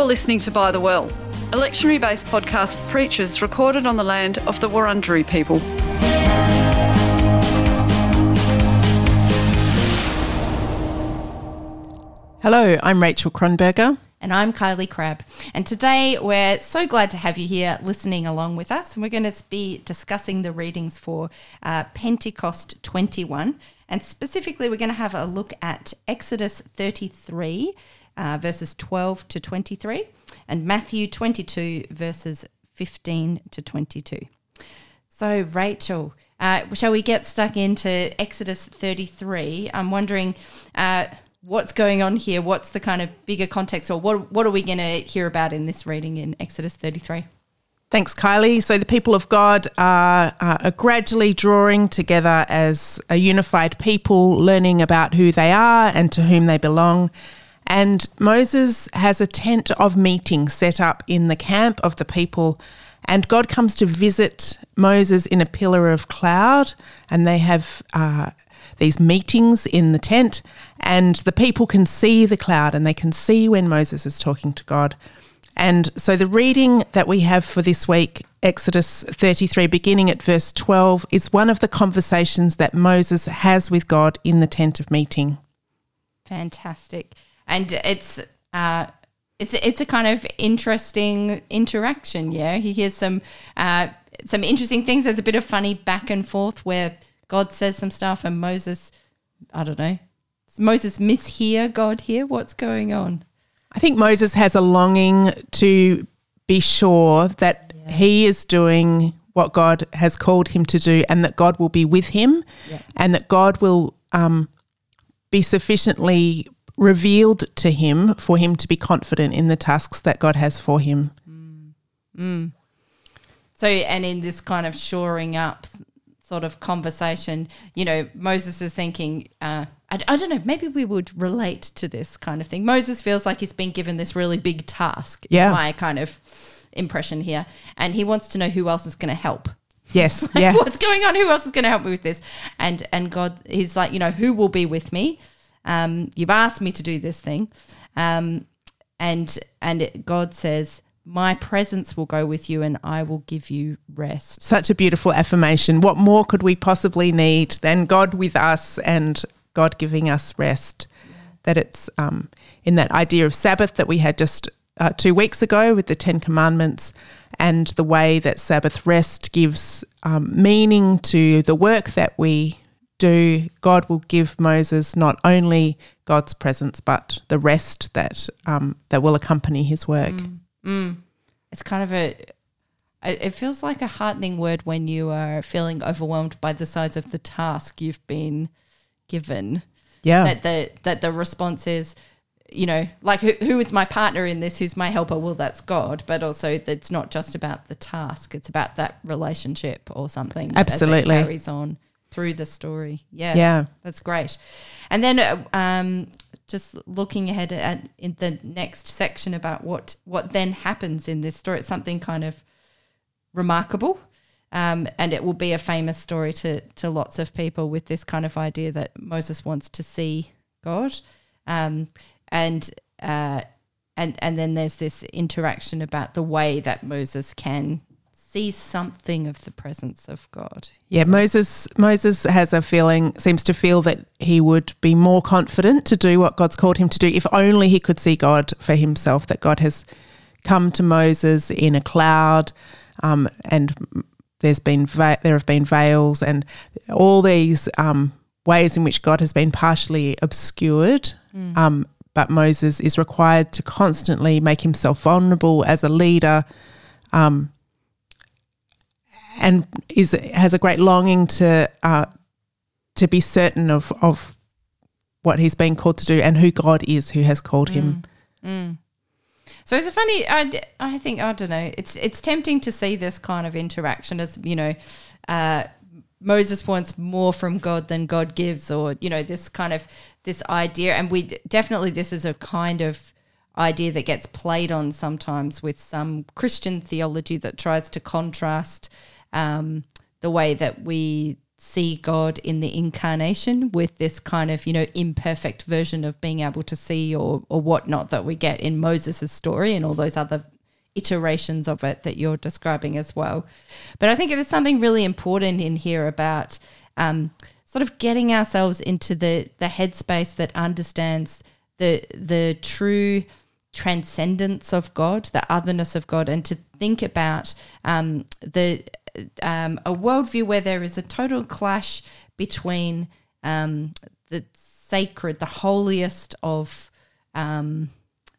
You're listening to By the Well, a lectionary based podcast for preachers recorded on the land of the Wurundjeri people. Hello, I'm Rachel Kronberger. And I'm Kylie Crabb. And today we're so glad to have you here listening along with us. And we're going to be discussing the readings for uh, Pentecost 21. And specifically, we're going to have a look at Exodus 33, uh, verses 12 to 23, and Matthew 22, verses 15 to 22. So, Rachel, uh, shall we get stuck into Exodus 33? I'm wondering uh, what's going on here. What's the kind of bigger context, or what, what are we going to hear about in this reading in Exodus 33? Thanks, Kylie. So, the people of God are, are gradually drawing together as a unified people, learning about who they are and to whom they belong. And Moses has a tent of meeting set up in the camp of the people. And God comes to visit Moses in a pillar of cloud, and they have uh, these meetings in the tent. And the people can see the cloud and they can see when Moses is talking to God. And so the reading that we have for this week, Exodus 33, beginning at verse 12, is one of the conversations that Moses has with God in the tent of meeting. Fantastic and it's uh, it's it's a kind of interesting interaction. Yeah, he hears some uh, some interesting things. There's a bit of funny back and forth where God says some stuff and Moses, I don't know, Moses mishear God here. What's going on? I think Moses has a longing to be sure that yeah. he is doing what God has called him to do, and that God will be with him, yeah. and that God will um, be sufficiently revealed to him for him to be confident in the tasks that God has for him. Mm. Mm. So, and in this kind of shoring up sort of conversation, you know, Moses is thinking, uh, I, I, don't know, maybe we would relate to this kind of thing. Moses feels like he's been given this really big task. Yeah. my kind of impression here. And he wants to know who else is going to help. Yes. like, yeah. What's going on? Who else is going to help me with this? And and God, he's like, you know, who will be with me? Um, you've asked me to do this thing, um, and and it, God says, "My presence will go with you, and I will give you rest." Such a beautiful affirmation. What more could we possibly need than God with us and God giving us rest? Yeah. That it's um, in that idea of Sabbath that we had just uh, two weeks ago with the Ten Commandments and the way that Sabbath rest gives um, meaning to the work that we do, God will give Moses not only God's presence, but the rest that um, that will accompany his work. Mm, mm. It's kind of a. It feels like a heartening word when you are feeling overwhelmed by the size of the task you've been given. Yeah. That the that the response is, you know, like who, who is my partner in this? Who's my helper? Well, that's God. But also, it's not just about the task; it's about that relationship or something. Absolutely, carries on through the story. Yeah. Yeah. That's great. And then uh, um, just looking ahead at in the next section about what what then happens in this story. It's something kind of remarkable. Um, and it will be a famous story to to lots of people with this kind of idea that Moses wants to see God, um, and uh, and and then there's this interaction about the way that Moses can see something of the presence of God. Yeah, Moses Moses has a feeling seems to feel that he would be more confident to do what God's called him to do if only he could see God for himself that God has come to Moses in a cloud um, and there's been va- there have been veils and all these um, ways in which God has been partially obscured mm. um, but Moses is required to constantly make himself vulnerable as a leader um, and is has a great longing to uh, to be certain of of what he's been called to do and who God is who has called mm. him. Mm. So it's a funny. I, I think I don't know. It's it's tempting to see this kind of interaction as you know. Uh, Moses wants more from God than God gives, or you know, this kind of this idea, and we definitely this is a kind of idea that gets played on sometimes with some Christian theology that tries to contrast um, the way that we see God in the incarnation with this kind of, you know, imperfect version of being able to see or, or whatnot that we get in Moses' story and all those other iterations of it that you're describing as well. But I think there's something really important in here about um, sort of getting ourselves into the, the headspace that understands the the true transcendence of God, the otherness of God, and to think about um, the um, a worldview where there is a total clash between um, the sacred, the holiest of um,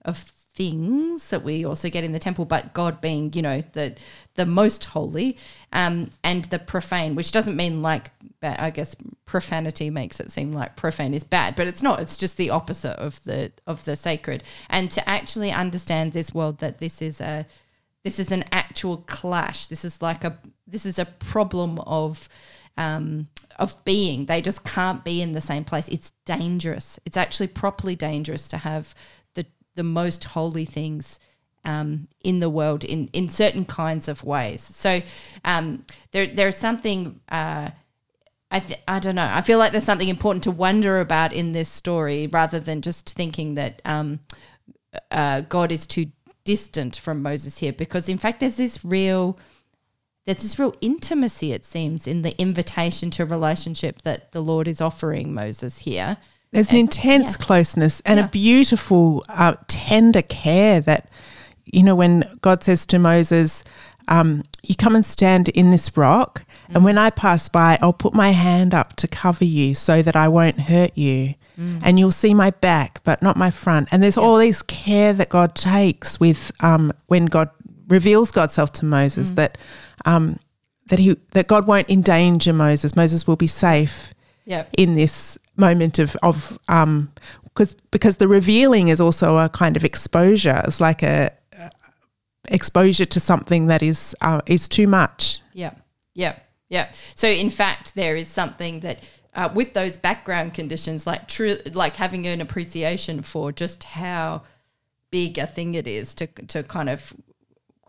of things that we also get in the temple, but God being, you know, the the most holy, um, and the profane, which doesn't mean like I guess profanity makes it seem like profane is bad, but it's not. It's just the opposite of the of the sacred. And to actually understand this world that this is a this is an actual clash. This is like a this is a problem of um, of being. They just can't be in the same place. It's dangerous. It's actually properly dangerous to have the the most holy things um, in the world in in certain kinds of ways. So um, there there's something. Uh, I, th- I don't know. I feel like there's something important to wonder about in this story rather than just thinking that um, uh, God is too distant from Moses here because in fact there's this real there's this real intimacy it seems in the invitation to relationship that the Lord is offering Moses here. There's an intense yeah. closeness and yeah. a beautiful uh, tender care that you know when God says to Moses um, you come and stand in this rock mm. and when I pass by I'll put my hand up to cover you so that I won't hurt you mm. and you'll see my back, but not my front. And there's all this care that God takes with um, when God reveals God's self to Moses mm. that um, that he that God won't endanger Moses. Moses will be safe yep. in this moment of of um because because the revealing is also a kind of exposure. It's like a, a exposure to something that is uh, is too much. Yeah, yeah, yeah. So in fact, there is something that uh, with those background conditions, like true, like having an appreciation for just how big a thing it is to to kind of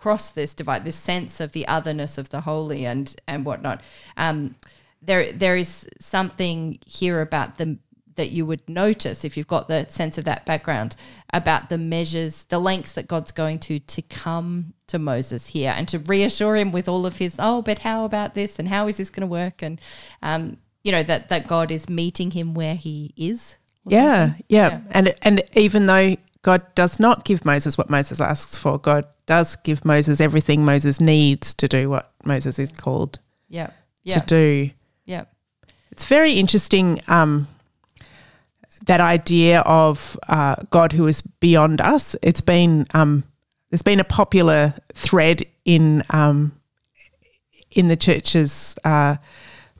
cross this divide, this sense of the otherness of the holy and and whatnot. Um, there there is something here about the that you would notice if you've got the sense of that background about the measures, the lengths that God's going to to come to Moses here and to reassure him with all of his, oh, but how about this and how is this going to work? And um, you know that that God is meeting him where he is. Yeah, yeah, yeah, and and even though God does not give Moses what Moses asks for, God does give Moses everything Moses needs to do what Moses is called. Yeah, yeah. to do. Yeah, it's very interesting. Um, that idea of uh, God who is beyond us. It's been um, there's been a popular thread in um, in the church's uh,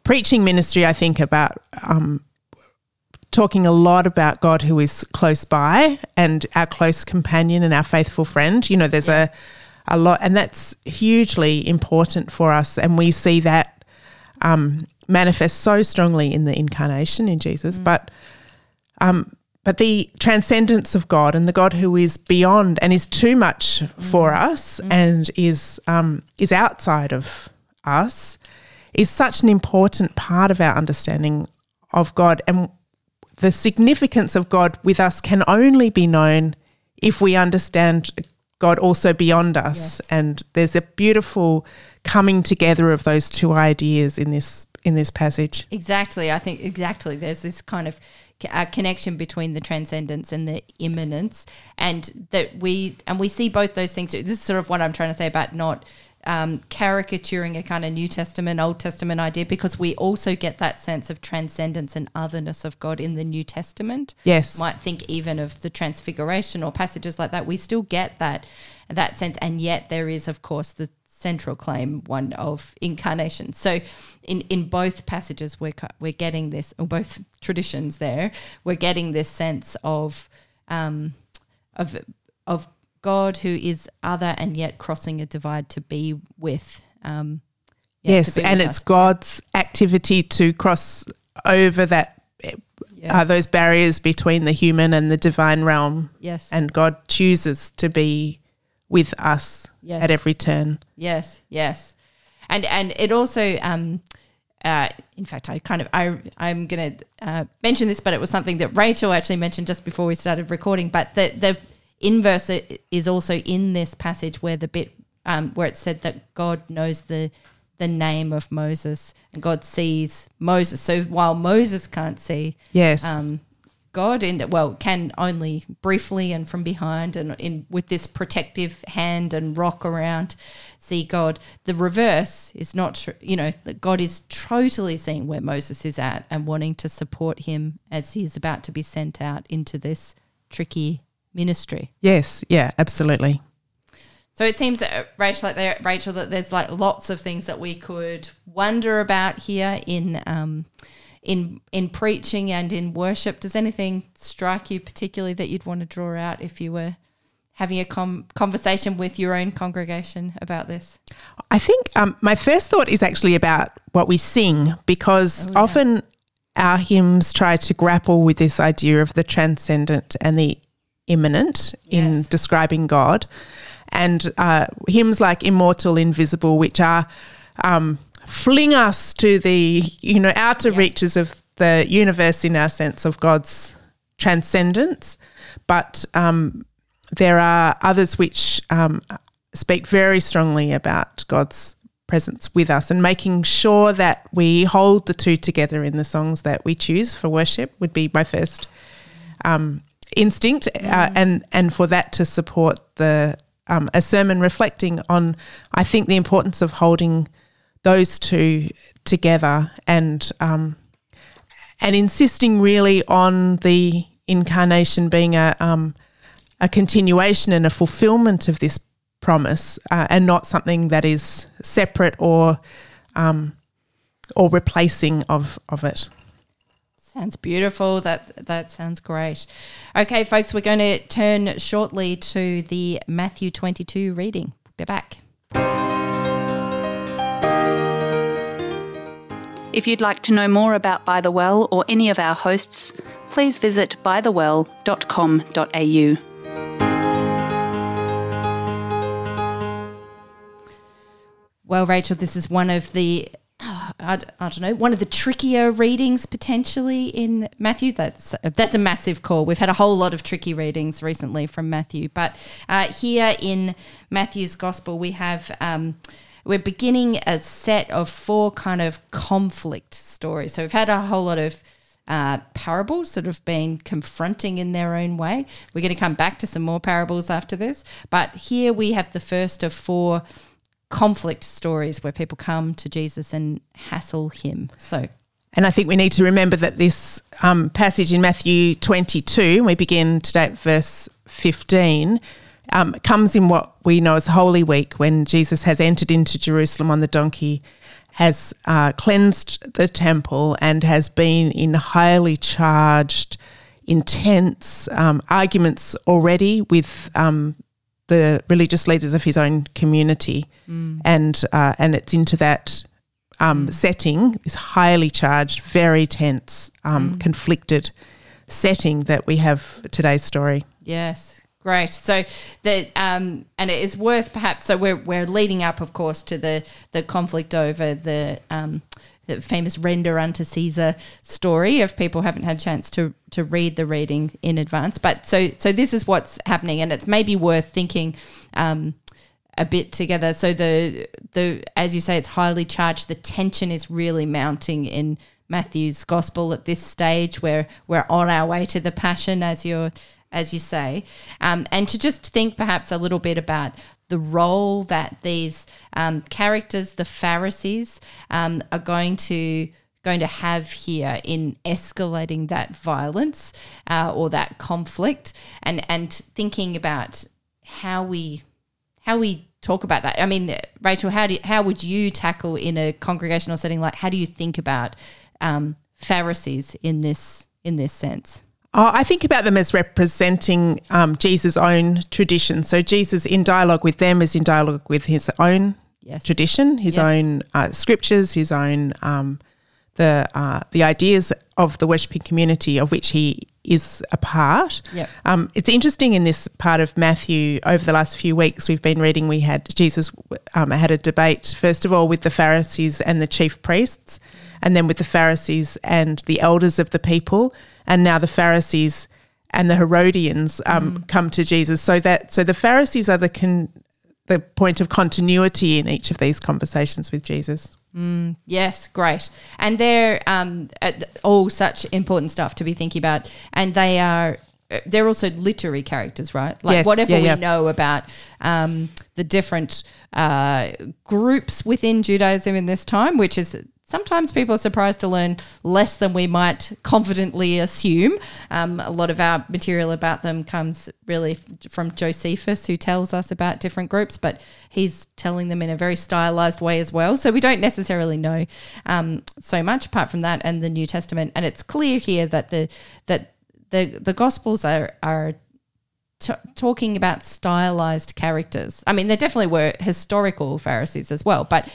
preaching ministry, I think, about um, talking a lot about God who is close by and our close companion and our faithful friend. You know, there's yeah. a, a lot, and that's hugely important for us. And we see that um, manifest so strongly in the incarnation in Jesus. Mm. But um, but the transcendence of God and the God who is beyond and is too much for mm. us mm. and is um, is outside of us is such an important part of our understanding of God. And the significance of God with us can only be known if we understand God also beyond us. Yes. And there's a beautiful coming together of those two ideas in this in this passage. Exactly. I think exactly. There's this kind of a uh, connection between the transcendence and the immanence and that we and we see both those things this is sort of what i'm trying to say about not um, caricaturing a kind of New Testament, Old Testament idea because we also get that sense of transcendence and otherness of God in the New Testament. Yes, might think even of the Transfiguration or passages like that. We still get that that sense, and yet there is, of course, the central claim one of incarnation. So, in in both passages, we're we're getting this, or both traditions there, we're getting this sense of um, of of God who is other and yet crossing a divide to be with. Um, yeah, yes, and it's us. God's activity to cross over that yeah. uh, those barriers between the human and the divine realm. Yes, and God chooses to be with us yes. at every turn. Yes, yes, and and it also um, uh, in fact, I kind of I I'm going to uh, mention this, but it was something that Rachel actually mentioned just before we started recording. But the the inverse is also in this passage where the bit um, where it said that God knows the the name of Moses and God sees Moses. So while Moses can't see, Yes. um, God in well can only briefly and from behind and in with this protective hand and rock around see God. The reverse is not true. You know that God is totally seeing where Moses is at and wanting to support him as he is about to be sent out into this tricky ministry. yes. Yeah. Absolutely. So it seems, uh, Rachel, there, Rachel, that there's like lots of things that we could wonder about here in um, in in preaching and in worship. Does anything strike you particularly that you'd want to draw out if you were having a com- conversation with your own congregation about this? I think um, my first thought is actually about what we sing because often our hymns try to grapple with this idea of the transcendent and the immanent in Yes. describing God. And uh, hymns like Immortal, Invisible, which are um, fling us to the you know outer reaches of the universe in our sense of God's transcendence, but um, there are others which um, speak very strongly about God's presence with us and making sure that we hold the two together in the songs that we choose for worship would be my first um, instinct, uh, and and for that to support the um, a sermon reflecting on, I think the importance of holding those two together and um, and insisting really on the incarnation being a um, a continuation and a fulfillment of this promise, uh, and not something that is separate or um, or replacing of of it. Sounds beautiful. That that sounds great. Okay, folks, we're going to turn shortly to the Matthew 22 reading. Be back. If you'd like to know more about By the Well or any of our hosts, please visit bythewell.com.au. Well, Rachel, this is one of the, I, don't know, one of the trickier readings potentially in Matthew. That's that's a massive call. We've had a whole lot of tricky readings recently from Matthew, but uh, here in Matthew's Gospel, we have. Um, we're beginning a set of four kind of conflict stories. So we've had a whole lot of uh, parables that have been confronting in their own way. We're going to come back to some more parables after this, but here we have the first of four conflict stories where people come to Jesus and hassle him. So, And I think we need to remember that this um, passage in Matthew 22, we begin today at verse 15, um, comes in what we know as Holy Week when Jesus has entered into Jerusalem on the donkey, has uh, cleansed the temple, and has been in highly charged, intense um, arguments already with um, the religious leaders of his own community. And, uh, and it's into that um, setting, this highly charged, very tense, um, conflicted setting that we have today's story. yes. Great. So the um, and it is worth perhaps. So we're we're leading up, of course, to the the conflict over the um, the famous render unto Caesar story. If people haven't had a chance to to read the reading in advance, but so so this is what's happening, and it's maybe worth thinking. Um, a bit together. So the the as you say, it's highly charged. The tension is really mounting in Matthew's gospel at this stage, where we're on our way to the passion, as you're as you say, um, and to just think perhaps a little bit about the role that these um, characters, the Pharisees, um, are going to going to have here in escalating that violence uh, or that conflict, and and thinking about how we how we talk about that. I mean, Rachel, how do you, how would you tackle in a congregational setting? Like, how do you think about um, Pharisees in this in this sense? Oh, I think about them as representing um, Jesus' own tradition. So Jesus, in dialogue with them, is in dialogue with his own Yes. tradition, his Yes. own uh, scriptures, his own um, the uh, the ideas of the worshiping community of which he is a part. Yep. Um, it's interesting in this part of Matthew. Over the last few weeks, we've been reading. We had Jesus um, had a debate first of all with the Pharisees and the chief priests, and then with the Pharisees and the elders of the people, and now the Pharisees and the Herodians um, come to Jesus. So that so the Pharisees are the con, the point of continuity in each of these conversations with Jesus. Yes, great. And they're um, uh, all such important stuff to be thinking about. And they are. uh, They're also literary characters, right? Like Yes, whatever yeah, we yeah. know about um, the different uh, groups within Judaism in this time, which is sometimes people are surprised to learn less than we might confidently assume. Um, a lot of our material about them comes really from Josephus, who tells us about different groups, but he's telling them in a very stylized way as well. So we don't necessarily know um, so much apart from that and the New Testament. And it's clear here that the that the the Gospels are are t- talking about stylized characters. I mean, there definitely were historical Pharisees as well, but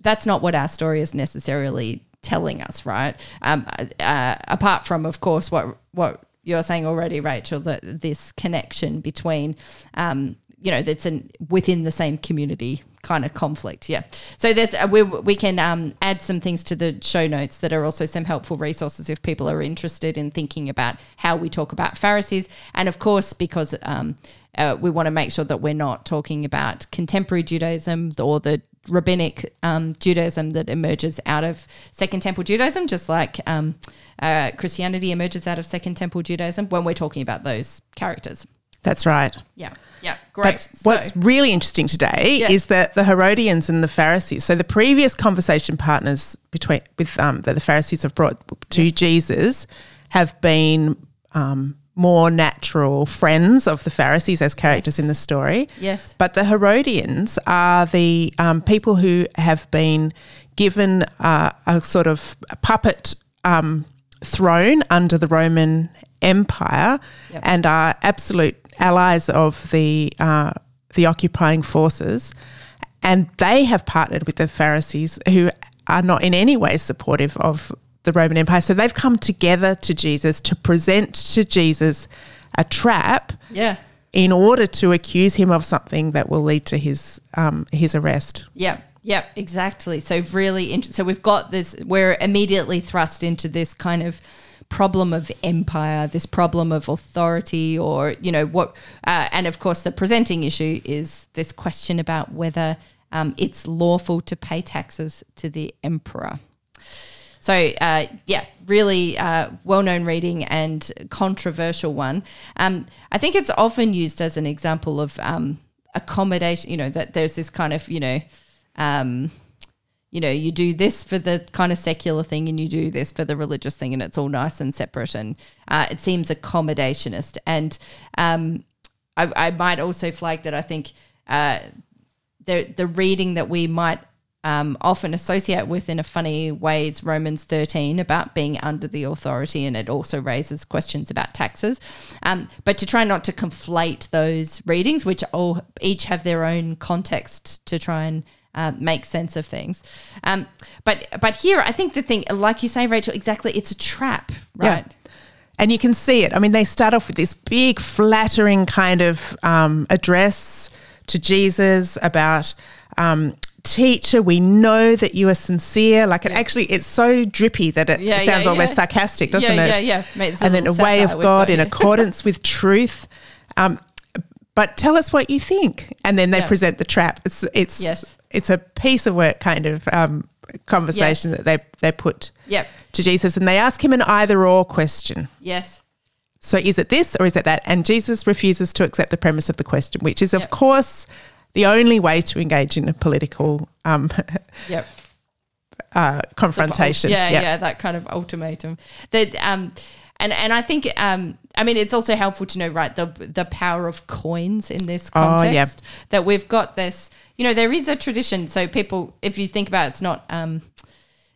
that's not what our story is necessarily telling us, right? Um, uh, apart from, of course, what what you're saying already, Rachel, that this connection between, um, you know, that's in within the same community kind of conflict. Yeah. So there's uh, we we can um, add some things to the show notes that are also some helpful resources if people are interested in thinking about how we talk about Pharisees, and of course because um, uh, we want to make sure that we're not talking about contemporary Judaism or the rabbinic um, Judaism that emerges out of Second Temple Judaism, just like um, uh, Christianity emerges out of Second Temple Judaism. When we're talking about those characters. That's right. Yeah. Yeah. Great. But what's really interesting today Yes. is that the Herodians and the Pharisees, so the previous conversation partners between with um, that the Pharisees have brought to Jesus, have been um, more natural friends of the Pharisees as characters Yes. in the story. Yes. But the Herodians are the um, people who have been given uh, a sort of puppet um, throne under the Roman Empire Yep. and are absolute allies of the uh, the occupying forces, and they have partnered with the Pharisees, who are not in any way supportive of the Roman Empire. So they've come together to Jesus to present to Jesus a trap yeah. in order to accuse him of something that will lead to his um, his arrest. Yeah, yeah, exactly. So really, int- so we've got this. We're immediately thrust into this kind of problem of empire, this problem of authority, or you know what? Uh, and of course, the presenting issue is this question about whether um, it's lawful to pay taxes to the emperor. So uh, yeah, really uh, well-known reading and controversial one. Um, I think it's often used as an example of um, accommodation. You know that there's this kind of you know, um, you know, you do this for the kind of secular thing and you do this for the religious thing, and it's all nice and separate. And uh, it seems accommodationist. And um, I, I might also flag that I think uh, the the reading that we might um, often associate with in a funny way is Romans 13 about being under the authority, and it also raises questions about taxes. Um, but to try not to conflate those readings, which all each have their own context to try and uh, make sense of things. Um, but but here, I think the thing, like you say, Rachel, exactly, it's a trap, right? Yeah. And you can see it. I mean, they start off with this big, flattering kind of um, address to Jesus about, um, teacher, we know that you are sincere. Like it actually, it's so drippy that it Yeah, yeah, sounds almost yeah. sarcastic, doesn't Yeah, it? yeah, yeah. Mate, and then a way of God got, in yeah. accordance with truth. Um, but tell us what you think, and then they Yeah. present the trap. It's it's Yes. It's a piece of work kind of um, conversation Yes. that they they put Yep. to Jesus, and they ask him an either or question. Yes. So is it this or is it that? And Jesus refuses to accept the premise of the question, which is, of Yep. course, the only way to engage in a political um, Yep. uh, confrontation. Yeah, Yep. yeah, that kind of ultimatum. That um, and and I think um, I mean, it's also helpful to know, right, the the power of coins in this Oh, context. yeah. That we've got this. You know, there is a tradition. So people, if you think about, it, it's not. Um,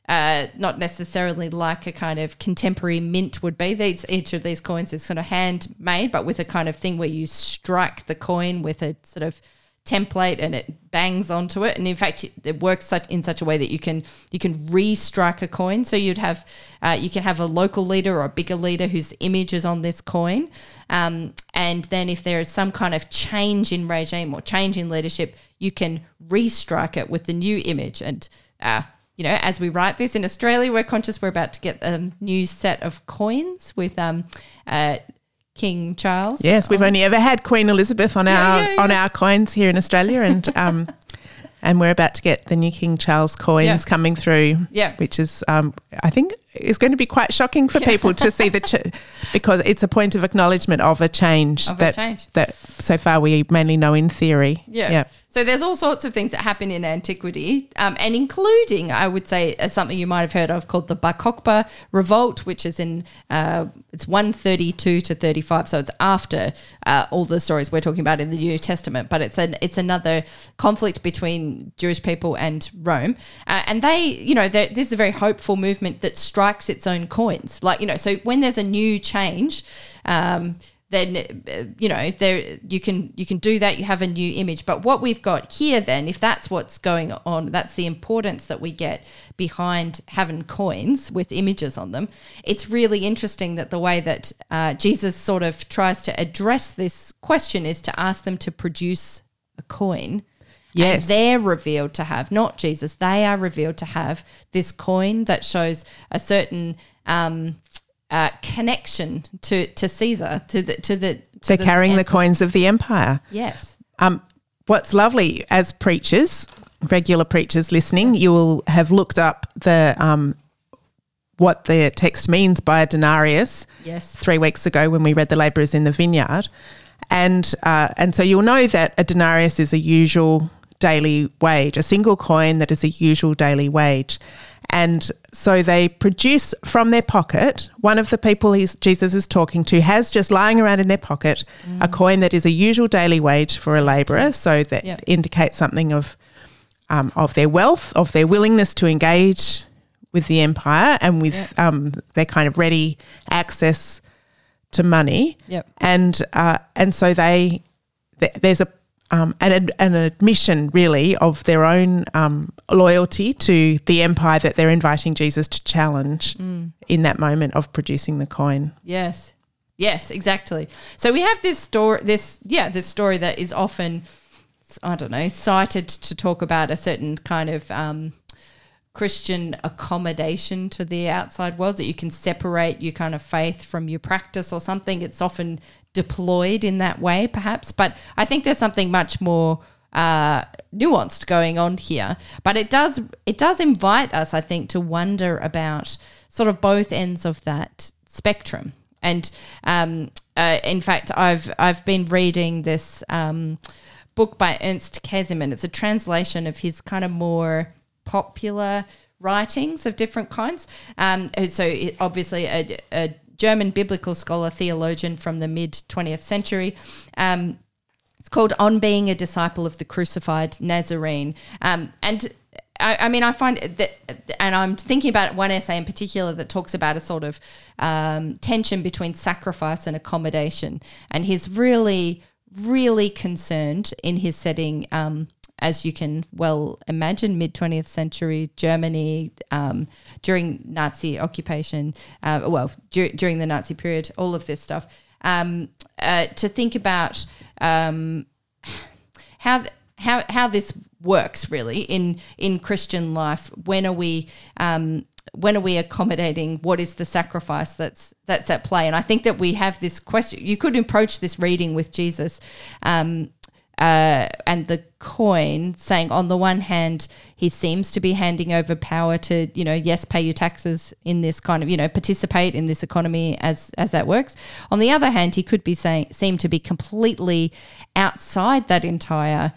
uh, not necessarily like a kind of contemporary mint would be. These each of these coins is sort of handmade, but with a kind of thing where you strike the coin with a sort of template and it bangs onto it. And in fact, it works such in such a way that you can you can re-strike a coin. So you'd have uh, you can have a local leader or a bigger leader whose image is on this coin, um, and then if there is some kind of change in regime or change in leadership, you can re-strike it with the new image and. Uh, you know, as we write this in Australia, we're conscious we're about to get a new set of coins with um, uh, King Charles. Yes, we've only ever had Queen Elizabeth on Yeah, our yeah, yeah. on our coins here in Australia, and um, and we're about to get the new King Charles coins coming through. Yeah. which is um, I think is going to be quite shocking for people to see the ch- because it's a point of acknowledgement of a change Of a that change. that so far we mainly know in theory. Yeah. yeah. So there's all sorts of things that happen in antiquity, um, and including, I would say, uh, something you might have heard of called the Bar Kokhba Revolt, which is in uh, it's 132 to 35. So it's after uh, all the stories we're talking about in the New Testament, but it's an it's another conflict between Jewish people and Rome, uh, and they, you know, this is a very hopeful movement that strikes its own coins. Like you know, so when there's a new change. Um, then uh, you know there you can you can do that you have a new image but what we've got here then if that's what's going on that's the importance that we get behind having coins with images on them it's really interesting that the way that uh, jesus sort of tries to address this question is to ask them to produce a coin Yes. and they're revealed to have, not Jesus, they are revealed to have this coin that shows a certain um, uh, connection to, to Caesar, to the to the. To They're carrying the coins of the empire. yes, Um, what's lovely as preachers, regular preachers listening, you will have looked up the um, what the text means by a denarius yes, three weeks ago when we read the labourers in the vineyard, and uh, and so you'll know that a denarius is a usual daily wage, a single coin that is a usual daily wage. And so they produce from their pocket. One of the people he's, Jesus is talking to has just lying around in their pocket a coin that is a usual daily wage for a labourer. So that Yep. indicates something of um, of their wealth, of their willingness to engage with the empire, and with um, their kind of ready access to money. Yep. And uh, and so they th- there's a um, an, an admission really of their own um, loyalty to the empire that they're inviting Jesus to challenge in that moment of producing the coin. yes, yes, exactly. So we have this story, this yeah, this story that is often, I don't know, cited to talk about a certain kind of. Um, Christian accommodation to the outside world that you can separate your kind of faith from your practice or something. It's often deployed in that way, perhaps. But I think there's something much more uh, nuanced going on here. But it does it does invite us, I think, to wonder about sort of both ends of that spectrum. And um, uh, in fact, I've I've been reading this. Um, book by Ernst Käsemann. It's a translation of his kind of more popular writings of different kinds. Um, so obviously a, a German biblical scholar, theologian from the mid 20th century. Um, it's called On Being a Disciple of the Crucified Nazarene. Um, and I, I mean, I find that, and I'm thinking about one essay in particular that talks about a sort of um, tension between sacrifice and accommodation. And he's really, really concerned in his setting. Um, as you can well imagine, mid 20th century Germany um, during Nazi occupation, uh, well, dur- during the Nazi period, all of this stuff, um, uh, to think about um, how how how this works really in in Christian life. When are we um, when are we accommodating? What is the sacrifice that's that's at play? And I think that we have this question. You could approach this reading with Jesus. Um, uh, and the coin saying on the one hand he seems to be handing over power to you know yes pay your taxes in this kind of you know participate in this economy as as that works. On the other hand he could be saying seem to be completely outside that entire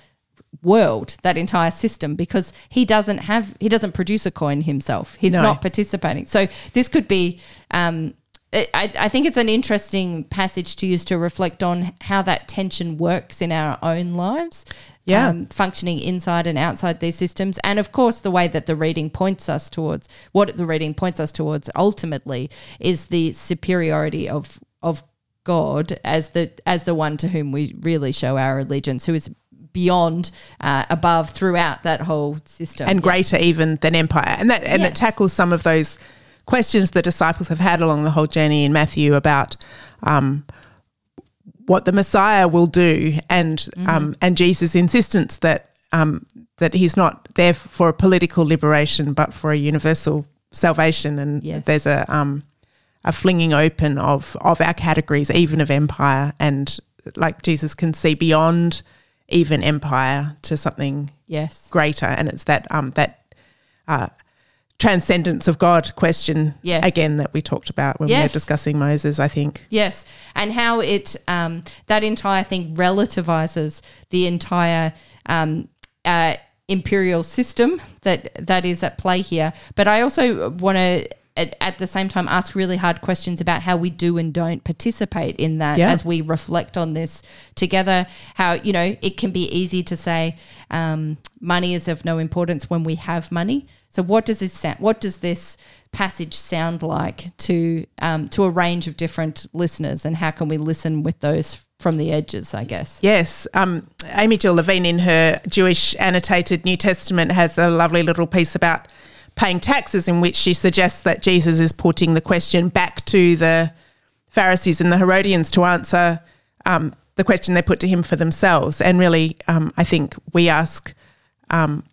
world that entire system because he doesn't have he doesn't produce a coin himself. He's No. not participating. So this could be um I, I think it's an interesting passage to use to reflect on how that tension works in our own lives. Yeah. Um, functioning inside and outside these systems. And of course, the way that the reading points us towards what the reading points us towards ultimately is the superiority of, of God as the, as the one to whom we really show our allegiance, who is beyond, uh, above, throughout that whole system. and Yeah. greater even than empire. And that and Yes. it tackles some of those questions the disciples have had along the whole journey in Matthew about um, what the Messiah will do and Mm-hmm. um, and Jesus' insistence that um, that he's not there for a political liberation, but for a universal salvation. And Yes. there's a um, a flinging open of of our categories, even of empire, and like Jesus can see beyond even empire to something Yes. greater, and it's that um, that uh, transcendence of God question Yes. again that we talked about when we were discussing Moses. I think. Yes, and how it um, that entire thing relativizes the entire um, uh, imperial system that that is at play here. But I also want to. At, at the same time, ask really hard questions about how we do and don't participate in that Yeah. as we reflect on this together. How, you know, it can be easy to say um, money is of no importance when we have money. So, what does this sound? What does this passage sound like to um, to a range of different listeners, and how can we listen with those from the edges? I guess. Yes. Um, Amy Jill Levine in her Jewish annotated New Testament has a lovely little piece about paying taxes in which she suggests that Jesus is putting the question back to the Pharisees and the Herodians to answer um, the question they put to him for themselves. And really, um, I think we ask, um,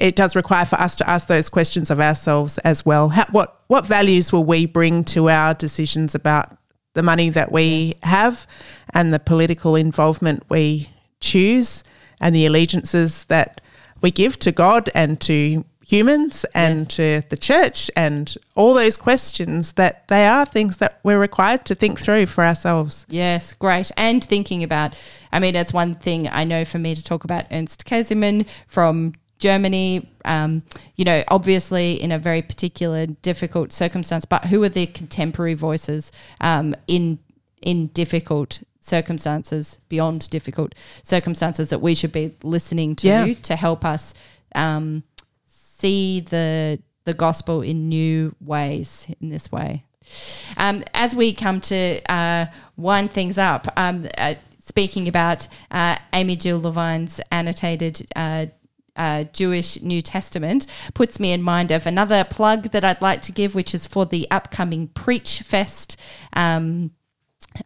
it does require for us to ask those questions of ourselves as well. How, what, what values will we bring to our decisions about the money that we have and the political involvement we choose and the allegiances that we give to God and to humans and Yes. to the church and all those questions that they are things that we're required to think through for ourselves. Yes, great. And thinking about, I mean, it's one thing I know for me to talk about Ernst Käsemann from Germany, um, you know, obviously in a very particular difficult circumstance, but who are the contemporary voices um, in in difficult circumstances, beyond difficult circumstances that we should be listening to Yeah. to help us um, see the the gospel in new ways in this way. Um, as we come to uh, wind things up, um, uh, speaking about uh, Amy Jill Levine's annotated uh, Jewish New Testament, puts me in mind of another plug that I'd like to give, which is for the upcoming Preachfest. Um,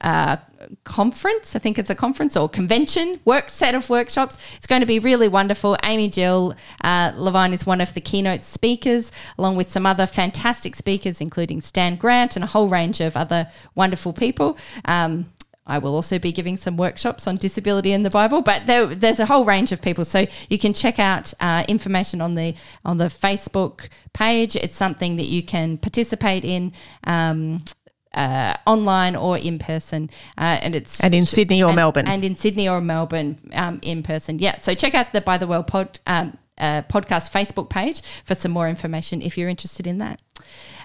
uh, conference. I think it's a conference or convention work set of workshops. It's going to be really wonderful. Amy Jill uh, Levine is one of the keynote speakers, along with some other fantastic speakers, including Stan Grant and a whole range of other wonderful people. Um, I will also be giving some workshops on disability in the Bible, but there, there's a whole range of people. So you can check out uh, information on the on the Facebook page. It's something that you can participate in. Um, uh, online or in person, uh, and it's And in Sydney or and- Melbourne. and in Sydney or Melbourne um, in person. Yeah, so check out the By the Well pod, um, uh, podcast Facebook page for some more information if you're interested in that.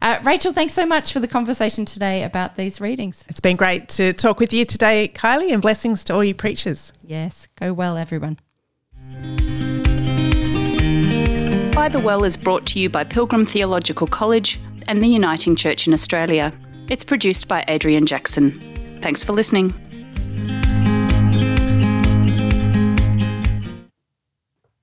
Uh, Rachel, thanks so much for the conversation today about these readings. It's been great to talk with you today, Kylie, and blessings to all you preachers. Yes, go well, everyone. By the Well is brought to you by Pilgrim Theological College and the Uniting Church in Australia. It's produced by Adrian Jackson. Thanks for listening.